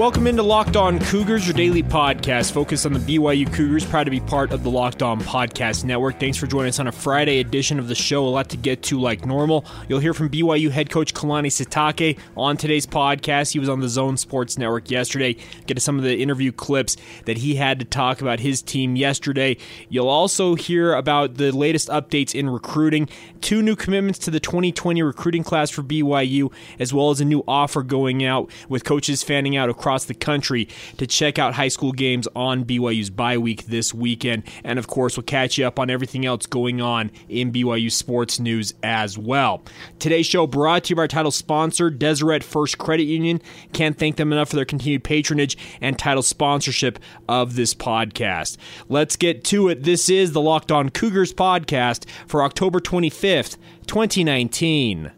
Welcome into Locked On Cougars, your daily podcast focused on the BYU Cougars. Proud to be part of the Locked On Podcast Network. Thanks for joining us on a Friday edition of the show. A lot to get to, like normal. You'll hear from BYU head coach Kalani Sitake on today's podcast. He was on the Zone Sports Network yesterday. Get to some of the interview clips that he had to talk about his team yesterday. You'll also hear about the latest updates in recruiting, two new commitments to the 2020 recruiting class for BYU, as well as a new offer going out with coaches fanning out across across the country to check out high school games on BYU's bye week this weekend. And of course, we'll catch you up on everything else going on in BYU sports news as well. Today's show brought to you by our title sponsor, Deseret First Credit Union. Can't thank them enough for their continued patronage and title sponsorship of this podcast. Let's get to it. This is the Locked On Cougars podcast for October 25th, 2019.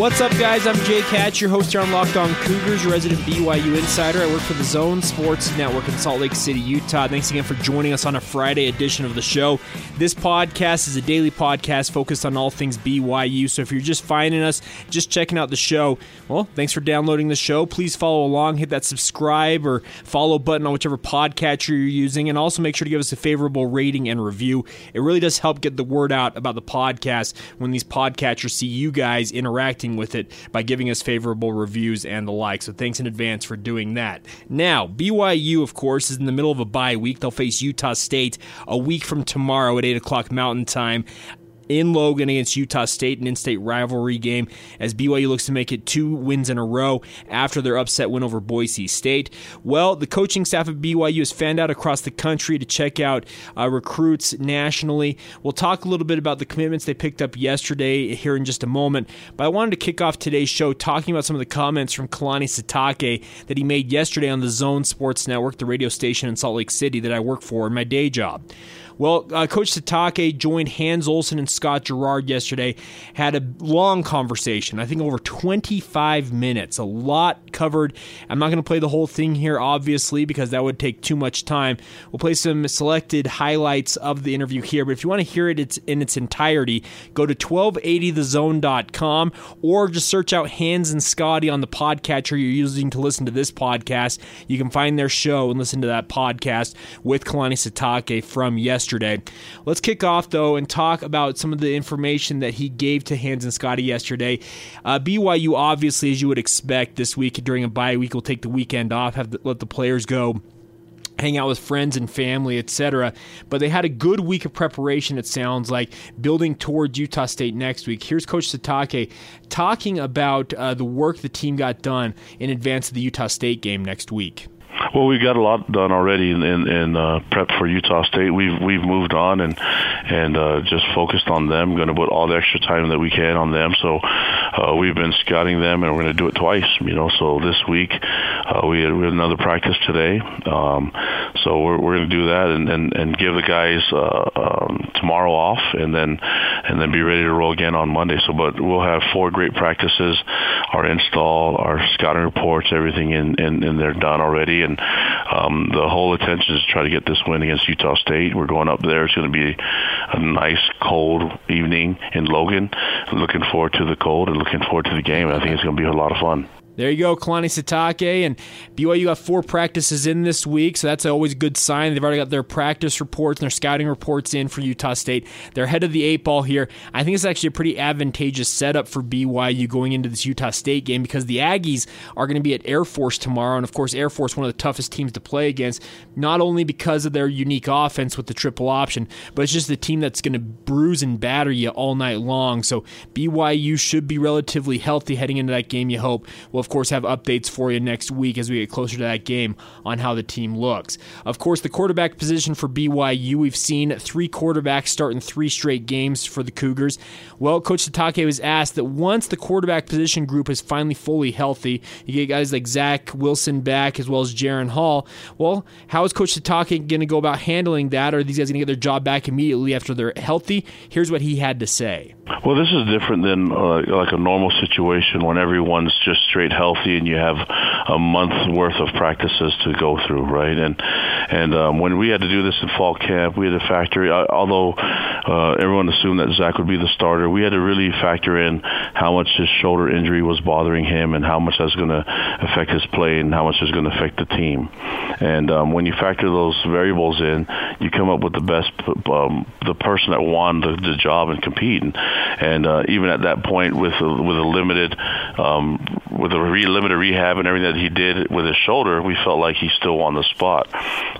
What's up, guys? I'm Jay Hatch, your host here on Locked On Cougars, resident BYU insider. I work for the Zone Sports Network in Salt Lake City, Utah. Thanks again for joining us on a Friday edition of the show. This podcast is a daily podcast focused on all things BYU. So if you're just finding us, just checking out the show, well, thanks for downloading the show. Please follow along, hit that subscribe or follow button on whichever podcatcher you're using, and also make sure to give us a favorable rating and review. It really does help get the word out about the podcast when these podcatchers see you guys interacting with it by giving us favorable reviews and the like. So thanks in advance for doing that. Now, BYU, of course, is in the middle of a bye week. They'll face Utah State a week from tomorrow at 8 o'clock Mountain Time in Logan against Utah State, an in state rivalry game, as BYU looks to make it two wins in a row after their upset win over Boise State. Well, the coaching staff of BYU has fanned out across the country to check out uh, recruits nationally. We'll talk a little bit about the commitments they picked up yesterday here in just a moment, but I wanted to kick off today's show talking about some of the comments from Kalani Sitake that he made yesterday on the Zone Sports Network, the radio station in Salt Lake City that I work for in my day job. Well, uh, Coach Sitake joined Hans Olsen and Scott Garrard yesterday, had a long conversation, I think over 25 minutes, a lot covered. I'm not going to play the whole thing here, obviously, because that would take too much time. We'll play some selected highlights of the interview here, but if you want to hear it it's in its entirety, go to 1280thezone.com or just search out Hans and Scotty on the podcatcher you're using to listen to this podcast. You can find their show and listen to that podcast with Kalani Sitake from yesterday yesterday. Let's kick off, though, and talk about some of the information that he gave to Hans and Scotty yesterday. Uh, BYU, obviously, as you would expect, this week during a bye week, will take the weekend off, have the, let the players go hang out with friends and family, etc. But they had a good week of preparation, it sounds like, building towards Utah State next week. Here's Coach Sitake talking about uh, the work the team got done in advance of the Utah State game next week. Well, we've got a lot done already in, in, in uh, prep for Utah State. We've we've moved on and and uh, just focused on them. Going to put all the extra time that we can on them. So uh, we've been scouting them, and we're going to do it twice. You know, so this week uh, we, had, we had another practice today. Um, so we're we're going to do that and, and and give the guys uh, um, tomorrow off, and then and then be ready to roll again on Monday. So, but we'll have four great practices, our install, our scouting reports, everything in in, in there done already, and um, the whole attention is to try to get this win against Utah State. We're going up there. It's going to be a nice cold evening in Logan. Looking forward to the cold and looking forward to the game. I think it's going to be a lot of fun. There you go, Kalani Sitake. And BYU got four practices in this week, so that's always a good sign. They've already got their practice reports and their scouting reports in for Utah State. They're ahead of the eight ball here. I think it's actually a pretty advantageous setup for BYU going into this Utah State game because the Aggies are going to be at Air Force tomorrow. And of course, Air Force, one of the toughest teams to play against, not only because of their unique offense with the triple option, but it's just the team that's going to bruise and batter you all night long. So BYU should be relatively healthy heading into that game, you hope. We'll, of course, have updates for you next week as we get closer to that game on how the team looks. Of course, the quarterback position for BYU, we've seen three quarterbacks start in three straight games for the Cougars. Well, Coach Sitake was asked that once the quarterback position group is finally fully healthy, you get guys like Zach Wilson back as well as Jaren Hall. Well, how is Coach Sitake going to go about handling that? Are these guys going to get their job back immediately after they're healthy? Here's what he had to say. Well, this is different than uh, like a normal situation when everyone's just straight healthy and you have a month's worth of practices to go through, right? And and um, when we had to do this in fall camp, we had to factor. Uh, although uh, everyone assumed that Zach would be the starter, we had to really factor in how much his shoulder injury was bothering him and how much that's going to affect his play and how much is going to affect the team. And um, when you factor those variables in, you come up with the best, um, the person that won the, the job and compete. And, and uh, even at that point, with a, with a limited, um, with a re- limited rehab and everything that he did with his shoulder, we felt like he's still on the spot.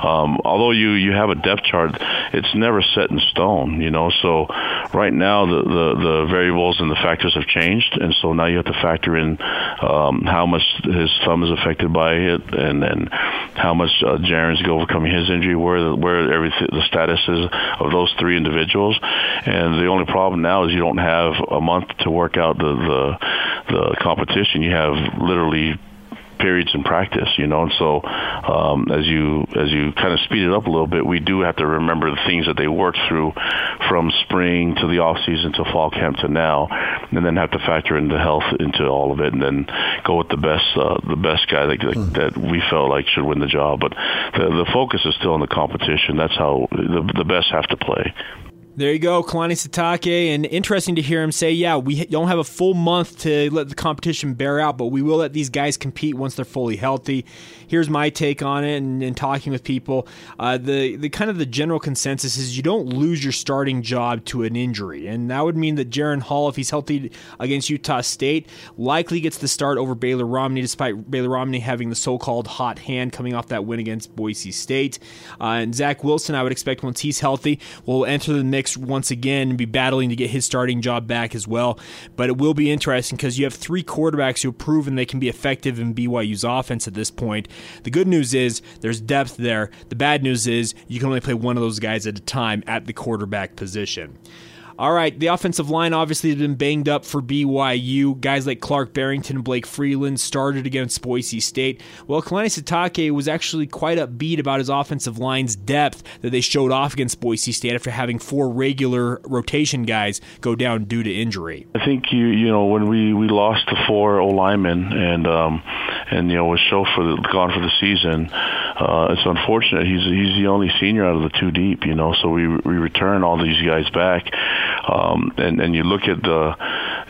Um, although you you have a depth chart, it's never set in stone, you know. So right now the, the the variables and the factors have changed, and so now you have to factor in um, how much his thumb is affected by it, and then how much uh, Jaren's overcoming his injury, where the, where everything the status is of those three individuals, and the only problem now is you don't have a month to work out the the, the competition. You have literally periods in practice, you know. And so, um, as you as you kind of speed it up a little bit, we do have to remember the things that they worked through from spring to the off season to fall camp to now, and then have to factor in the health into all of it, and then go with the best uh, the best guy that mm. that we felt like should win the job. But the the focus is still on the competition. That's how the the best have to play. There you go, Kalani Sitake. And interesting to hear him say, yeah, we don't have a full month to let the competition bear out, but we will let these guys compete once they're fully healthy. Here's my take on it and, and talking with people. Uh, the, the kind of the general consensus is you don't lose your starting job to an injury. And that would mean that Jaren Hall, if he's healthy against Utah State, likely gets the start over Baylor Romney, despite Baylor Romney having the so called hot hand coming off that win against Boise State. Uh, and Zach Wilson, I would expect once he's healthy, will enter the mix once again and be battling to get his starting job back as well. But it will be interesting because you have three quarterbacks who have proven they can be effective in BYU's offense at this point. The good news is there's depth there. The bad news is you can only play one of those guys at a time at the quarterback position. All right, the offensive line obviously has been banged up for BYU. Guys like Clark Barrington and Blake Freeland started against Boise State. Well, Kalani Sitake was actually quite upbeat about his offensive line's depth that they showed off against Boise State after having four regular rotation guys go down due to injury. I think you you know when we we lost the four O linemen and um and you know was show for the gone for the season. Uh, it's unfortunate. He's he's the only senior out of the two deep, you know. So we we return all these guys back, um, and and you look at the,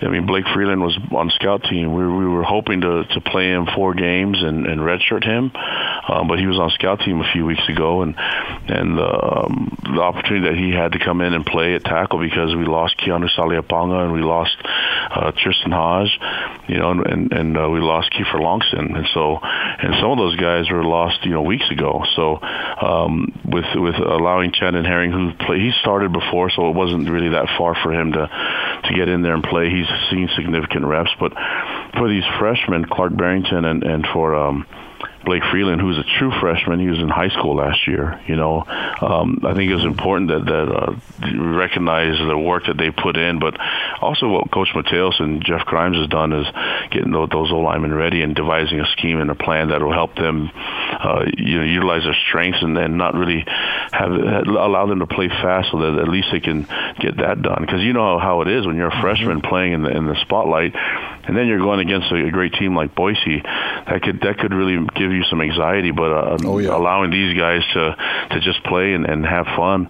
I mean Blake Freeland was on scout team. We we were hoping to to play him four games and and redshirt him, um, but he was on scout team a few weeks ago, and and um, the opportunity that he had to come in and play at tackle because we lost Keanu Saleapaga and we lost uh, Tristen Hoge, you know, and and, and uh, we lost Kieffer Longson, and so and some of those guys were lost, you know, weeks ago. So um, with with allowing Chandon Herring, who play, he started before, so it wasn't really that far for him to to get in there and play. He's seen significant reps, but for these freshmen, Clark Barrington and and for um, Blake Freeland, who's a true freshman. He was in high school last year. You know, um, I think it was important that that uh, recognize the work that they put in, but also what Coach Mateos and Jeff Grimes has done is getting those, those O linemen ready and devising a scheme and a plan that will help them, uh, you know, utilize their strengths and then not really have allow them to play fast so that at least they can get that done. Because you know how it is when you're a freshman mm-hmm. playing in the in the spotlight, and then you're going against a, a great team like Boise. That could that could really give you some anxiety. But uh, oh, yeah. allowing these guys to to just play and, and have fun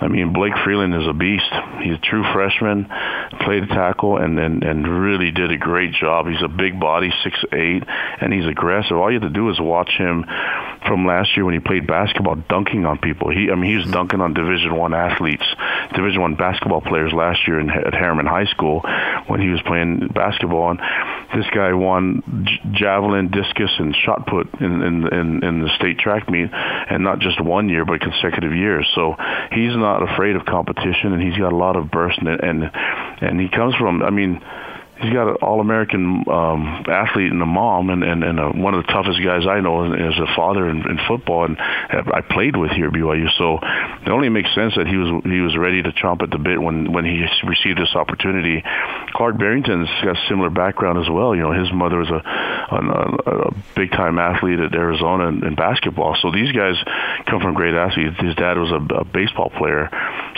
I mean, Blake Freeland is a beast. He's a true freshman, played tackle, and, and and really did a great job. He's a big body, six eight, and he's aggressive. All you have to do is watch him from last year when he played basketball, dunking on people. He, I mean, he was dunking on Division One athletes, Division One basketball players last year in, at Herriman High School when he was playing basketball. And this guy won j- javelin, discus, and shot put in, in in in the state track meet, and not just one year, but consecutive years. So he's not not afraid of competition, and he's got a lot of burst, and and, and he comes from. I mean, he's got an all-American um, athlete and a mom, and and, and a, one of the toughest guys I know as a father in, in football, and I played with here at BYU. So it only makes sense that he was he was ready to chomp at the bit when when he received this opportunity. Clark Barrington's got a similar background as well. You know, his mother was a a, a big-time athlete at Arizona in, in basketball. So these guys come from great athletes. His dad was a, a baseball player.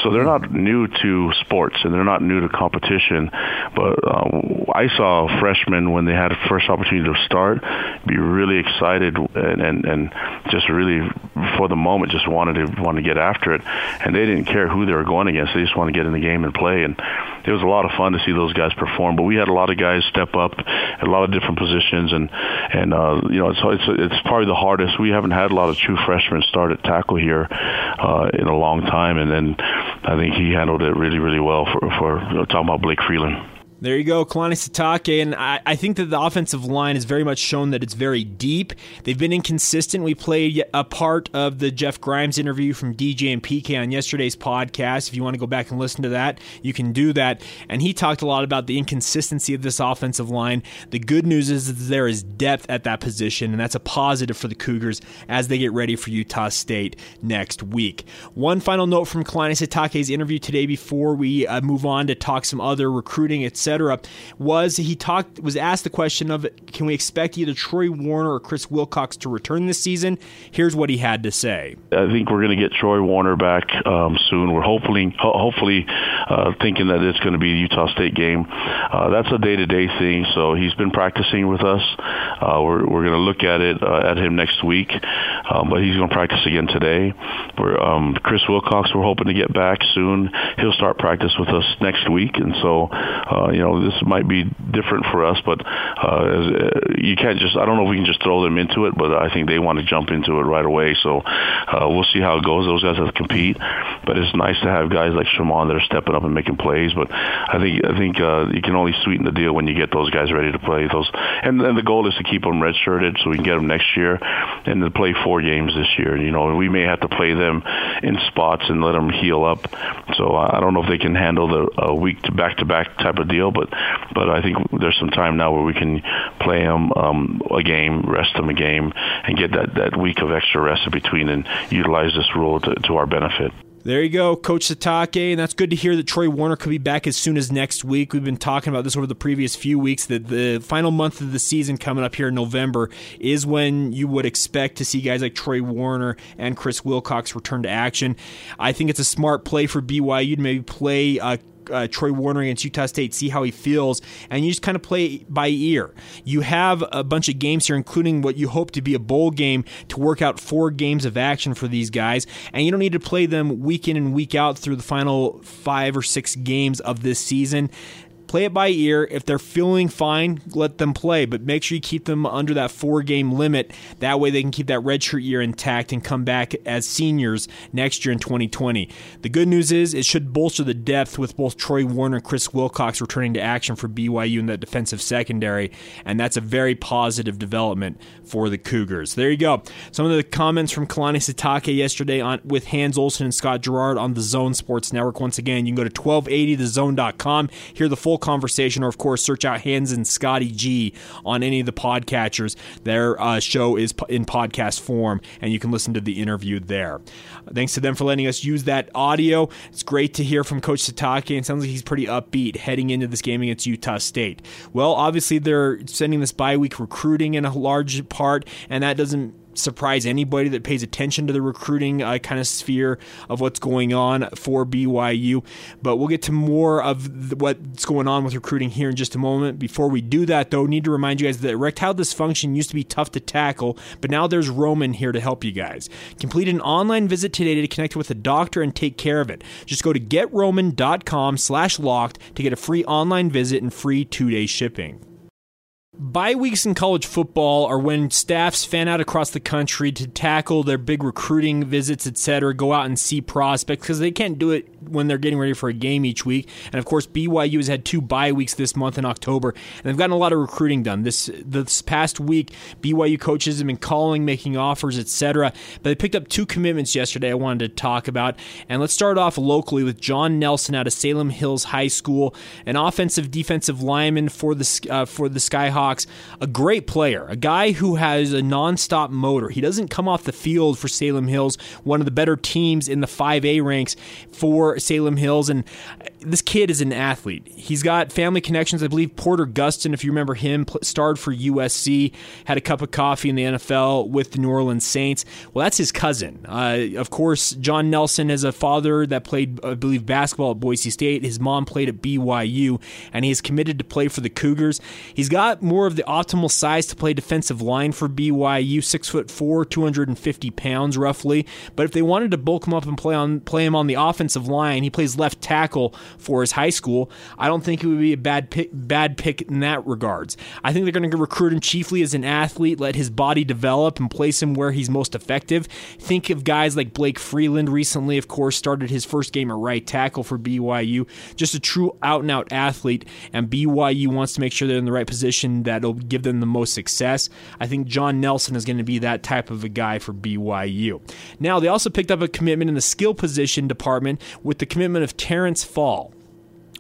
So they're not new to sports and they're not new to competition. But uh, I saw freshmen when they had a first opportunity to start be really excited and, and, and just really for the moment just wanted to want to get after it, and they didn't care who they were going against. They just want to get in the game and play. And it was a lot of fun to see those guys perform. But we had a lot of guys step up at a lot of different positions, and and uh, you know it's it's it's probably the hardest. We haven't had a lot of true freshmen start at tackle here uh, in a long time, and then I think he handled it really really well for for you know, talking about Blake Freeland. There you go, Kalani Sitake. And I, I, think that the offensive line has very much shown that it's very deep. They've been inconsistent. We played a part of the Jeff Grimes interview from DJ and PK on yesterday's podcast. If you want to go back and listen to that, you can do that. And he talked a lot about the inconsistency of this offensive line. The good news is that there is depth at that position, and that's a positive for the Cougars as they get ready for Utah State next week. One final note from Kalani Sitake's interview today before we uh, move on to talk some other recruiting, etc was he talked was asked the question of can we expect either Troy Warner or Chris Wilcox to return this season? Here's what he had to say. I think we're going to get Troy Warner back um, soon. We're hopefully hopefully uh, thinking that it's going to be the Utah State game. Uh, that's a day-to-day thing. So he's been practicing with us. Uh, we're we're going to look at it uh, at him next week, um, but he's going to practice again today. We're um, Chris Wilcox. We're hoping to get back soon. He'll start practice with us next week, and so uh, you know, this might be different for us, but uh, uh, you can't just. I don't know if we can just throw them into it, but I think they want to jump into it right away. So uh, we'll see how it goes. Those guys have to compete, but it's nice to have guys like Shimon that are stepping up and making plays. But I think I think uh, you can only sweeten the deal when you get those guys ready to play. Those, and then the goal is to keep them redshirted so we can get them next year, and to play four games this year. You know, we may have to play them in spots and let them heal up. So I don't know if they can handle the uh, week to back to back type of deal, but but I think there's some time now where we can play them um, a game, rest them a game, and get that that week of extra rest in between, and utilize this rule to, to our benefit. There you go, Coach Sitake, and that's good to hear that Troy Warner could be back as soon as next week. We've been talking about this over the previous few weeks that the final month of the season coming up here in November is when you would expect to see guys like Troy Warner and Chris Wilcox return to action. I think it's a smart play for BYU to maybe play uh, uh, Troy Warner against Utah State, see how he feels, and you just kind of play by ear. You have a bunch of games here, including what you hope to be a bowl game, to work out four games of action for these guys, and you don't need to play them week in and week out through the final five or six games of this season play it by ear. If they're feeling fine, let them play, but make sure you keep them under that four game limit. That way they can keep that redshirt year intact and come back as seniors next year in 2020. The good news is it should bolster the depth with both Troy Warner and Chris Wilcox returning to action for BYU in that defensive secondary, and that's a very positive development for the Cougars. There you go. Some of the comments from Kalani Sitake yesterday on with Hans Olsen and Scott Garrard on the Zone Sports Network. Once again, you can go to 1280thezone.com, hear the full conversation, or of course, search out Hans and Scotty G on any of the podcatchers. Their uh, show is in podcast form, and you can listen to the interview there. Thanks to them for letting us use that audio. It's great to hear from Coach Sitake. It sounds like he's pretty upbeat heading into this game against Utah State. Well, obviously, they're sending this bye week recruiting in a large part, and that doesn't surprise anybody that pays attention to the recruiting uh, kind of sphere of what's going on for BYU. But we'll get to more of what's going on with recruiting here in just a moment. Before we do that, though, need to remind you guys that erectile dysfunction used to be tough to tackle, but now there's Roman here to help you guys. Complete an online visit today to connect with a doctor and take care of it. Just go to getroman.com slash locked to get a free online visit and free two-day shipping. Bye weeks in college football are when staffs fan out across the country to tackle their big recruiting visits, etc., go out and see prospects because they can't do it when they're getting ready for a game each week. And of course, BYU has had two bye weeks this month in October, and they've gotten a lot of recruiting done. This this past week, BYU coaches have been calling, making offers, etc. But they picked up two commitments yesterday. I wanted to talk about, and let's start off locally with John Nelson out of Salem Hills High School, an offensive defensive lineman for the uh, for the Skyhawks Cox, a great player, a guy who has a nonstop motor. He doesn't come off the field for Salem Hills, one of the better teams in the 5A ranks for Salem Hills. And this kid is an athlete. He's got family connections. I believe Porter Gustin, if you remember him, starred for USC, had a cup of coffee in the NFL with the New Orleans Saints. Well, that's his cousin. Uh, of course, John Nelson has a father that played, I believe, basketball at Boise State. His mom played at BYU, and he is committed to play for the Cougars. He's got more of the optimal size to play defensive line for BYU, six foot four, 250 pounds roughly. But if they wanted to bulk him up and play on play him on the offensive line, he plays left tackle for his high school. I don't think it would be a bad pick, bad pick in that regards. I think they're going to recruit him chiefly as an athlete, let his body develop, and place him where he's most effective. Think of guys like Blake Freeland recently, of course, started his first game at right tackle for BYU. Just a true out and out athlete, and BYU wants to make sure they're in the right position that'll give them the most success. I think John Nelson is going to be that type of a guy for BYU. Now, they also picked up a commitment in the skill position department with the commitment of Terrence Fall.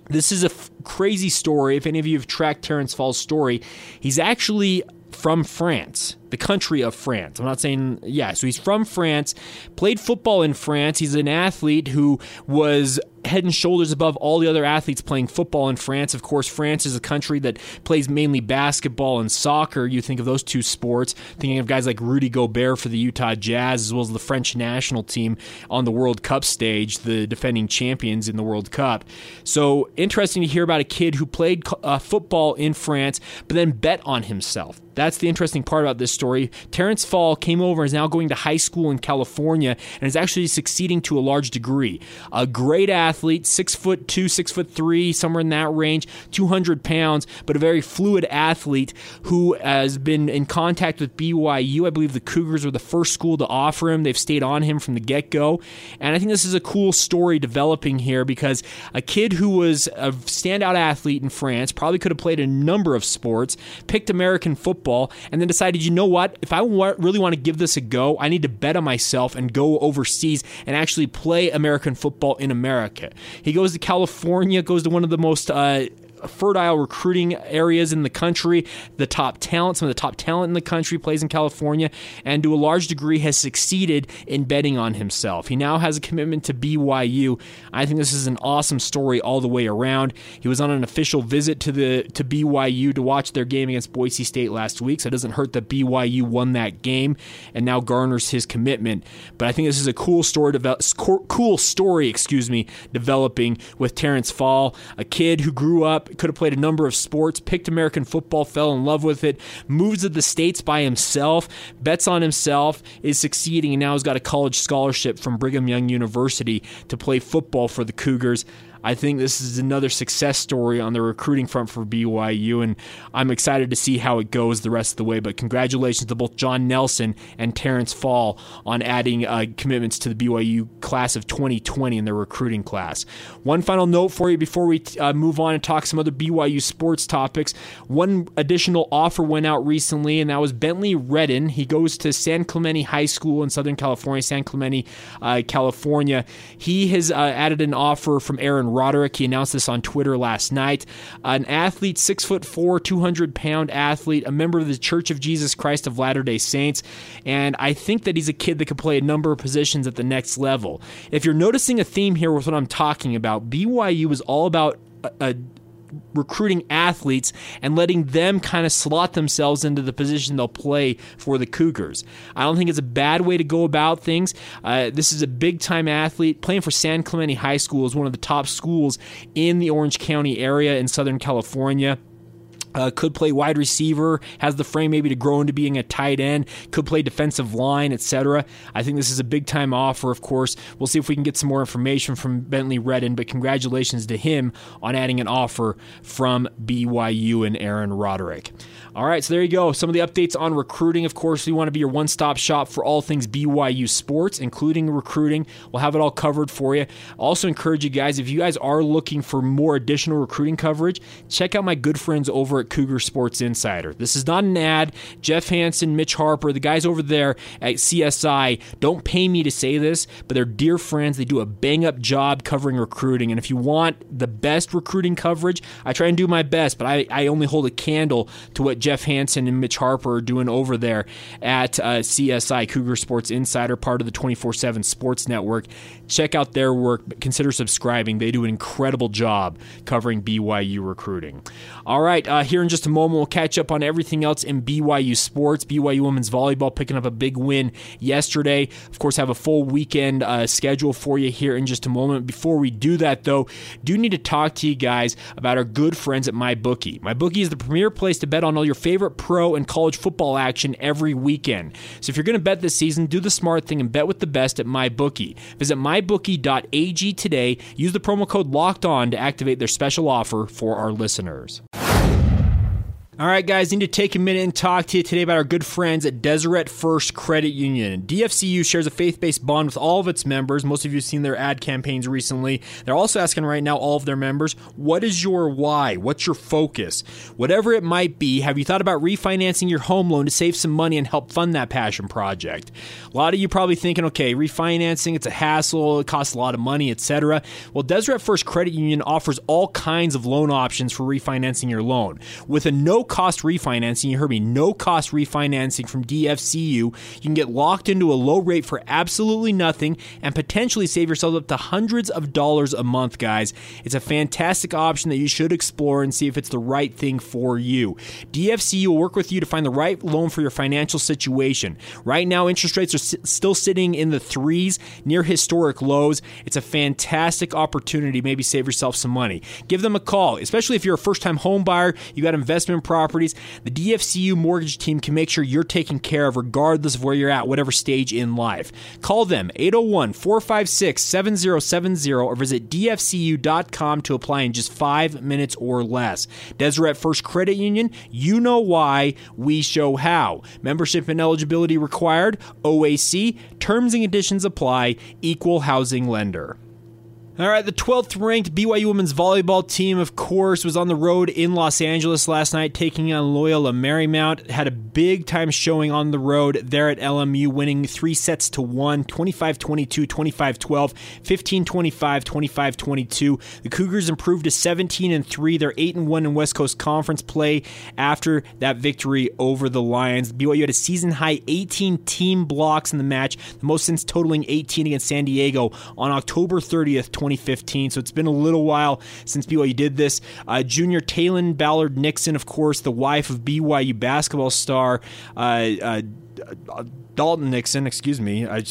This is a f- crazy story. If any of you have tracked Terrence Fall's story, he's actually from France the country of France. I'm not saying, yeah, so he's from France, played football in France. He's an athlete who was head and shoulders above all the other athletes playing football in France. Of course, France is a country that plays mainly basketball and soccer. You think of those two sports, thinking of guys like Rudy Gobert for the Utah Jazz, as well as the French national team on the World Cup stage, the defending champions in the World Cup. So interesting to hear about a kid who played uh, football in France, but then bet on himself. That's the interesting part about this story. Terrence Fall came over and is now going to high school in California and is actually succeeding to a large degree. A great athlete, six foot two, six foot three, somewhere in that range, 200 pounds, but a very fluid athlete who has been in contact with BYU. I believe the Cougars were the first school to offer him. They've stayed on him from the get go. And I think this is a cool story developing here because a kid who was a standout athlete in France, probably could have played a number of sports, picked American football, and then decided, you know what? If I really want to give this a go, I need to bet on myself and go overseas and actually play American football in America. He goes to California, goes to one of the most uh, fertile recruiting areas in the country. The top talent, some of the top talent in the country plays in California, and to a large degree has succeeded in betting on himself. He now has a commitment to BYU. I think this is an awesome story all the way around. He was on an official visit to the to BYU to watch their game against Boise State last week, so it doesn't hurt that BYU won that game and now garners his commitment. But I think this is a cool story, develop, cool story, excuse me, developing with Terrence Fall, a kid who grew up could have played a number of sports, picked American football, fell in love with it, moves to the States by himself, bets on himself, is succeeding, and now has got a college scholarship from Brigham Young University to play football for the Cougars. I think this is another success story on the recruiting front for BYU, and I'm excited to see how it goes the rest of the way. But congratulations to both John Nelson and Terrence Fall on adding uh, commitments to the BYU class of 2020 in their recruiting class. One final note for you before we uh, move on and talk some other BYU sports topics. One additional offer went out recently, and that was Bentley Redden. He goes to San Clemente High School in Southern California, San Clemente, uh, California. He has uh, added an offer from Aaron Roderick. He announced this on Twitter last night. An athlete, six foot four, 200 pound athlete, a member of the Church of Jesus Christ of Latter day Saints. And I think that he's a kid that could play a number of positions at the next level. If you're noticing a theme here with what I'm talking about, BYU is all about a, a recruiting athletes and letting them kind of slot themselves into the position they'll play for the Cougars. I don't think it's a bad way to go about things. Uh, this is a big time athlete playing for San Clemente High School, is one of the top schools in the Orange County area in Southern California. Uh, could play wide receiver, has the frame maybe to grow into being a tight end, could play defensive line, etc. I think this is a big time offer, of course. We'll see if we can get some more information from Bentley Redden, but congratulations to him on adding an offer from BYU and Aaron Roderick. All right, so there you go. Some of the updates on recruiting. Of course, we want to be your one stop shop for all things BYU sports, including recruiting. We'll have it all covered for you. Also, encourage you guys, if you guys are looking for more additional recruiting coverage, check out my good friends over at Cougar Sports Insider. This is not an ad. Jeff Hansen, Mitch Harper, the guys over there at CSI don't pay me to say this, but they're dear friends. They do a bang up job covering recruiting. And if you want the best recruiting coverage, I try and do my best, but I, I only hold a candle to what Jeff Hansen and Mitch Harper are doing over there at uh, CSI, Cougar Sports Insider, part of the 24 7 Sports Network. Check out their work, consider subscribing. They do an incredible job covering BYU recruiting. All right, uh, here in just a moment, we'll catch up on everything else in BYU sports. BYU women's volleyball picking up a big win yesterday. Of course, have a full weekend uh, schedule for you here in just a moment. Before we do that, though, do need to talk to you guys about our good friends at MyBookie. MyBookie is the premier place to bet on all your favorite pro and college football action every weekend. So if you're going to bet this season, do the smart thing and bet with the best at MyBookie. Visit mybookie.ag today. Use the promo code LOCKED ON to activate their special offer for our listeners. All right, guys, need to take a minute and talk to you today about our good friends at Deseret First Credit Union. DFCU shares a faith based bond with all of its members. Most of you have seen their ad campaigns recently. They're also asking right now, all of their members, what is your why? What's your focus? Whatever it might be, have you thought about refinancing your home loan to save some money and help fund that passion project? A lot of you probably thinking, okay, refinancing, it's a hassle, it costs a lot of money, etc. Well, Deseret First Credit Union offers all kinds of loan options for refinancing your loan. With a no cost refinancing. You heard me, no cost refinancing from DFCU. You can get locked into a low rate for absolutely nothing and potentially save yourself up to hundreds of dollars a month, guys. It's a fantastic option that you should explore and see if it's the right thing for you. DFCU will work with you to find the right loan for your financial situation. Right now, interest rates are s- still sitting in the threes, near historic lows. It's a fantastic opportunity. Maybe save yourself some money. Give them a call, especially if you're a first time home buyer, you got investment property properties, the DFCU mortgage team can make sure you're taken care of regardless of where you're at, whatever stage in life. Call them 801 456 7070 or visit DFCU.com to apply in just five minutes or less. Deseret First Credit Union, you know why, we show how. Membership and eligibility required, OAC, terms and conditions apply, equal housing lender. All right, the 12th ranked BYU women's volleyball team, of course, was on the road in Los Angeles last night, taking on Loyola Marymount. Had a big time showing on the road there at LMU, winning three sets to one 25 22, 25 12, 15 25, 25 22. The Cougars improved to 17 and 3. They're 8 and 1 in West Coast Conference play after that victory over the Lions. BYU had a season high 18 team blocks in the match, the most since totaling 18 against San Diego on October 30th, 2015. So it's been a little while since BYU did this. Uh, junior Talon Ballard Nixon, of course, the wife of BYU basketball star uh, uh, Dalton Nixon, excuse me, I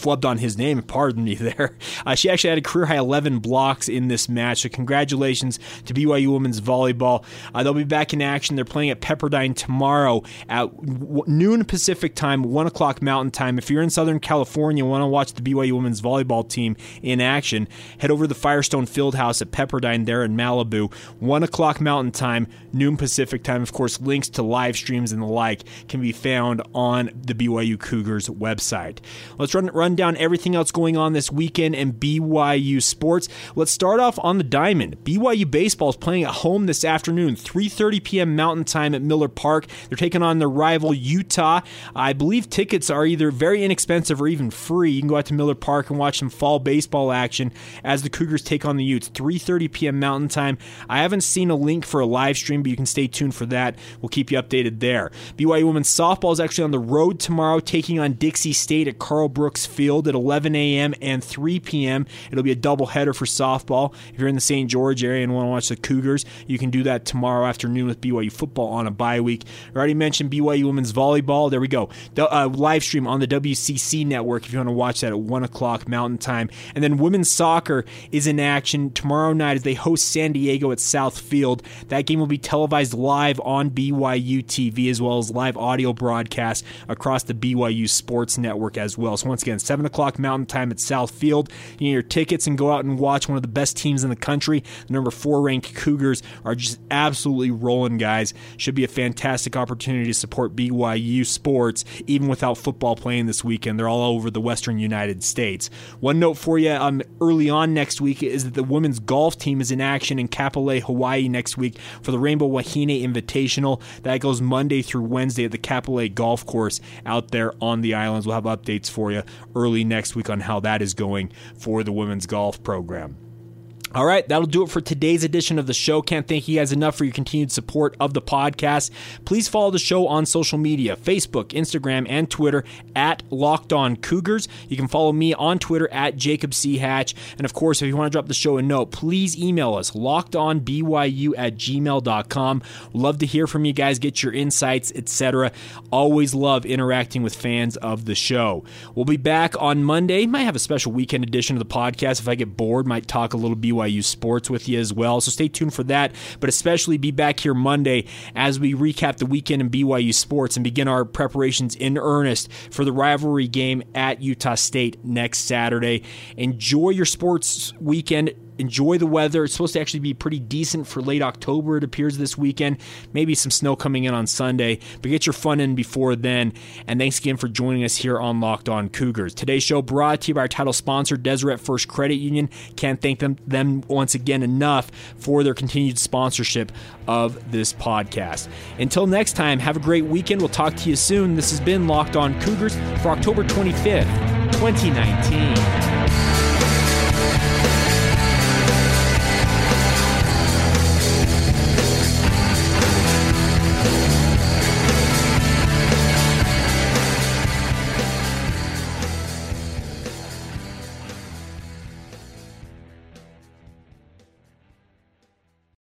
flubbed on his name. Pardon me there. Uh, she actually had a career high 11 blocks in this match. So congratulations to BYU women's volleyball. Uh, they'll be back in action. They're playing at Pepperdine tomorrow at w- noon Pacific time, one o'clock Mountain time. If you're in Southern California want to watch the BYU women's volleyball team in action, head over to the Firestone Fieldhouse at Pepperdine there in Malibu, one o'clock Mountain time, noon Pacific time. Of course, links to live streams and the like can be found on the BYU Cougars website. Let's run run down everything else going on this weekend in BYU sports. Let's start off on the diamond. BYU baseball is playing at home this afternoon, 3:30 p.m. Mountain Time at Miller Park. They're taking on their rival Utah. I believe tickets are either very inexpensive or even free. You can go out to Miller Park and watch some fall baseball action as the Cougars take on the Utes. 3:30 p.m. Mountain Time. I haven't seen a link for a live stream, but you can stay tuned for that. We'll keep you updated there. BYU women's softball is actually on the road tomorrow, taking on Dixie State at Karl Brooks Field at 11 a.m. and 3 p.m. It'll be a doubleheader for softball. If you're in the St. George area and want to watch the Cougars, you can do that tomorrow afternoon with BYU football on a bye week. I already mentioned BYU women's volleyball. There we go. The, uh, live stream on the WCC network if you want to watch that at 1 o'clock Mountain Time. And then women's soccer is in action tomorrow night as they host San Diego at South Field. That game will be televised live on BYU TV as well as live audio broadcast across the BYU Sports Network as well. So once again, seven o'clock Mountain Time at South Field. You get your tickets and go out and watch one of the best teams in the country. The number four ranked Cougars are just absolutely rolling, guys. Should be a fantastic opportunity to support BYU sports, even without football playing this weekend. They're all over the Western United States. One note for you um, early on next week is that the women's golf team is in action in Kapolei, Hawaii next week for the Rainbow Wahine Invitational. That goes Monday through Wednesday at the Kapolei Golf Course out there on the islands. We'll have updates for you early next week on how that is going for the women's golf program. All right, that'll do it for today's edition of the show. Can't thank you guys enough for your continued support of the podcast. Please follow the show on social media Facebook, Instagram, and Twitter at Locked On Cougars. You can follow me on Twitter at Jacob C. Hatch. And of course, if you want to drop the show a note, please email us lockedonbyu at gmail.com. Love to hear from you guys, get your insights, etc. Always love interacting with fans of the show. We'll be back on Monday. Might have a special weekend edition of the podcast. If I get bored, might talk a little BYU BYU sports with you as well. So stay tuned for that, but especially be back here Monday as we recap the weekend in BYU sports and begin our preparations in earnest for the rivalry game at Utah State next Saturday. Enjoy your sports weekend enjoy the weather. It's supposed to actually be pretty decent for late October, it appears this weekend. Maybe some snow coming in on Sunday, but get your fun in before then. And thanks again for joining us here on Locked On Cougars. Today's show brought to you by our title sponsor, Deseret First Credit Union. Can't thank them, them once again enough for their continued sponsorship of this podcast. Until next time, have a great weekend. We'll talk to you soon. This has been Locked On Cougars for October 25th, 2019.